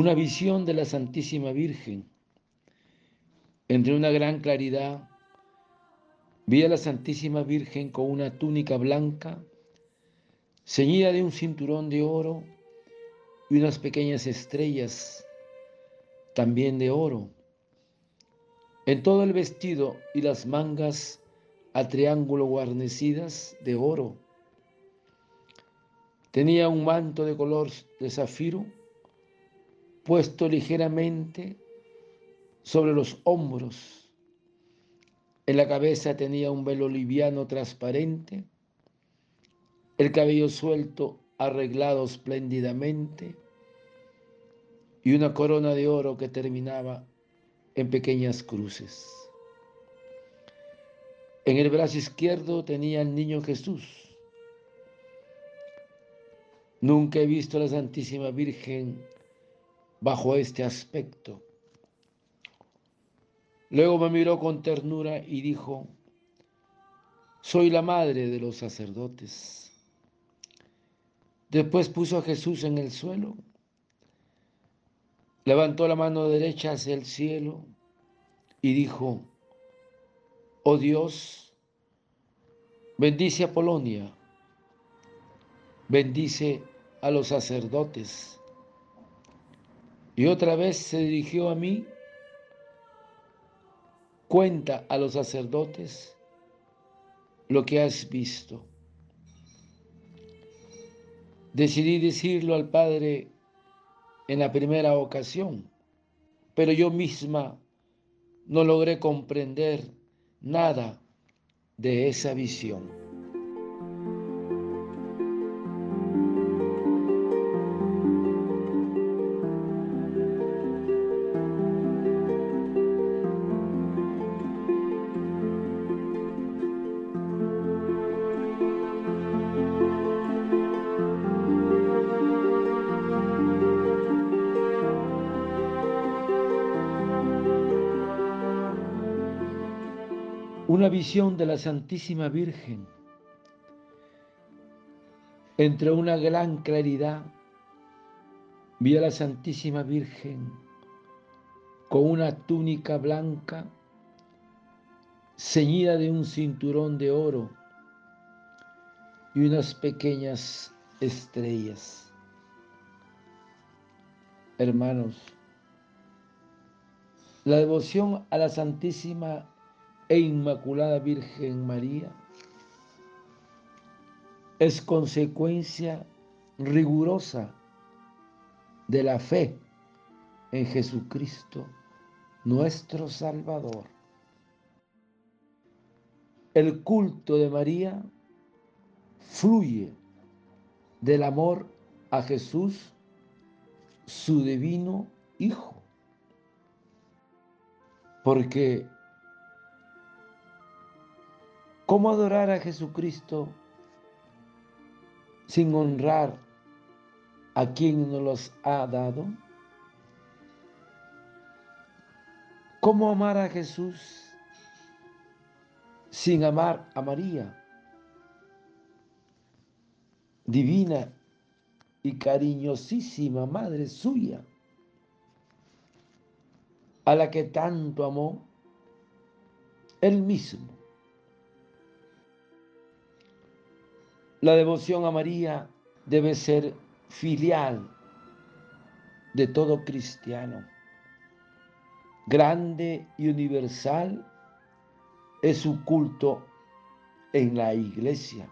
una visión de la Santísima Virgen. Entre una gran claridad vi a la Santísima Virgen con una túnica blanca, ceñida de un cinturón de oro y unas pequeñas estrellas, también de oro. En todo el vestido y las mangas a triángulo guarnecidas de oro. Tenía un manto de color de zafiro puesto ligeramente sobre los hombros. En la cabeza tenía un velo liviano transparente, el cabello suelto arreglado espléndidamente y una corona de oro que terminaba en pequeñas cruces. En el brazo izquierdo tenía el niño Jesús. Nunca he visto a la Santísima Virgen bajo este aspecto. Luego me miró con ternura y dijo, soy la madre de los sacerdotes. Después puso a Jesús en el suelo, levantó la mano derecha hacia el cielo y dijo, oh Dios, bendice a Polonia, bendice a los sacerdotes y otra vez se dirigió a mí, cuenta a los sacerdotes lo que has visto. Decidí decirlo al Padre en la primera ocasión, pero yo misma no logré comprender nada de esa visión. Una visión de la Santísima Virgen entre una gran claridad. Vi a la Santísima Virgen con una túnica blanca ceñida de un cinturón de oro y unas pequeñas estrellas. Hermanos, la devoción a la Santísima e Inmaculada Virgen María es consecuencia rigurosa de la fe en Jesucristo, nuestro Salvador. El culto de María fluye del amor a Jesús, su divino Hijo. Porque ¿Cómo adorar a Jesucristo sin honrar a quien nos los ha dado? ¿Cómo amar a Jesús sin amar a María? Divina y cariñosísima Madre suya, a la que tanto amó él mismo La devoción a María debe ser filial de todo cristiano. Grande y universal es su culto en la iglesia,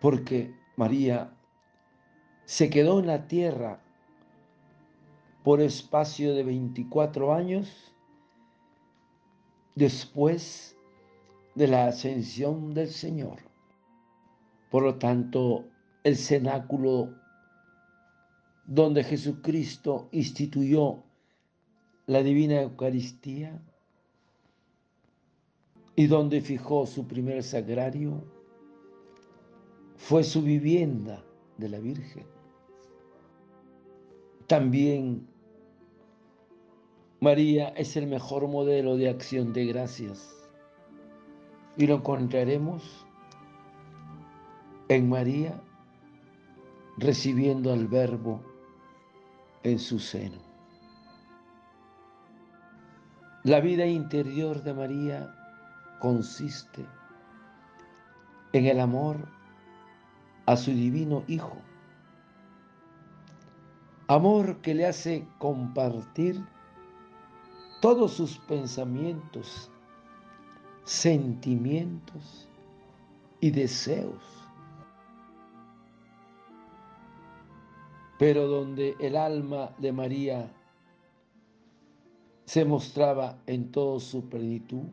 porque María se quedó en la tierra por espacio de 24 años después de la ascensión del Señor. Por lo tanto, el cenáculo donde Jesucristo instituyó la divina Eucaristía y donde fijó su primer sagrario, fue su vivienda de la Virgen. También María es el mejor modelo de acción de gracias y lo encontraremos en María, recibiendo al Verbo en su seno. La vida interior de María consiste en el amor a su divino Hijo. Amor que le hace compartir todos sus pensamientos, sentimientos y deseos. Pero donde el alma de María se mostraba en toda su plenitud,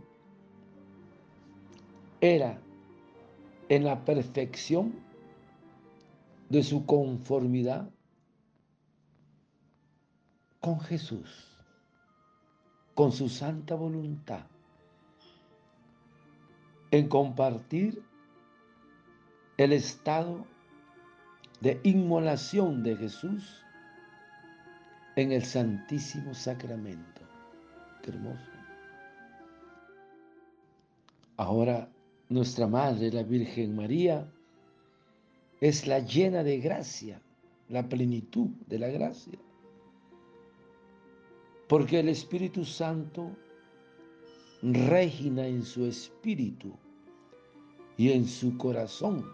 era en la perfección de su conformidad con Jesús, con su santa voluntad, en compartir el estado de inmolación de Jesús en el Santísimo Sacramento. Qué hermoso. Ahora nuestra Madre, la Virgen María, es la llena de gracia, la plenitud de la gracia. Porque el Espíritu Santo regina en su espíritu y en su corazón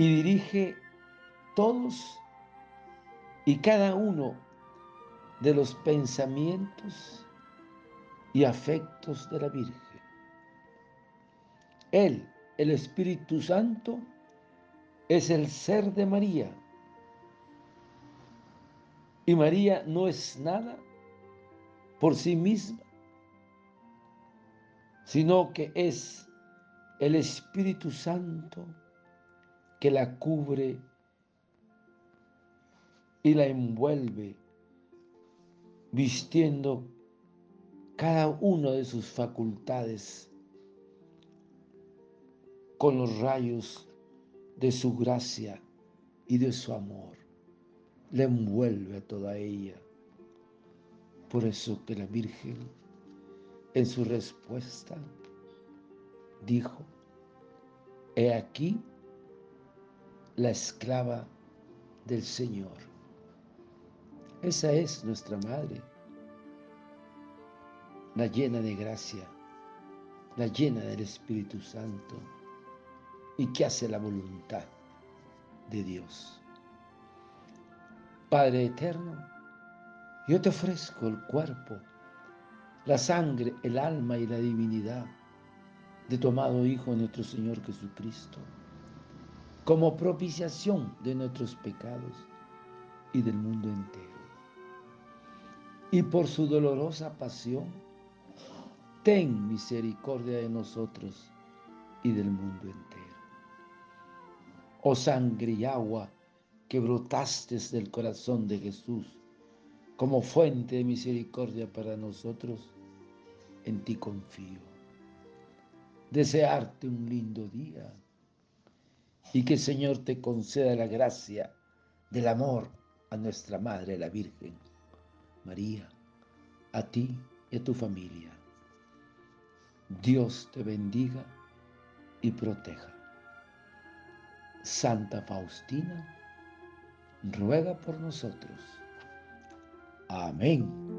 y dirige todos y cada uno de los pensamientos y afectos de la Virgen. Él, el Espíritu Santo, es el ser de María. Y María no es nada por sí misma, sino que es el Espíritu Santo que la cubre y la envuelve, vistiendo cada una de sus facultades con los rayos de su gracia y de su amor. Le envuelve a toda ella. Por eso que la Virgen en su respuesta dijo, he aquí la esclava del Señor. Esa es nuestra Madre, la llena de gracia, la llena del Espíritu Santo y que hace la voluntad de Dios. Padre eterno, yo te ofrezco el cuerpo, la sangre, el alma y la divinidad de tu amado Hijo nuestro Señor Jesucristo, como propiciación de nuestros pecados y del mundo entero. Y por su dolorosa pasión, ten misericordia de nosotros y del mundo entero oh sangre y agua que brotaste del corazón de Jesús como fuente de misericordia para nosotros, en ti confío. Desearte un lindo día y que el Señor te conceda la gracia del amor a nuestra Madre la Virgen, María, a ti y a tu familia. Dios te bendiga y proteja. Santa Faustina, ruega por nosotros. Amén.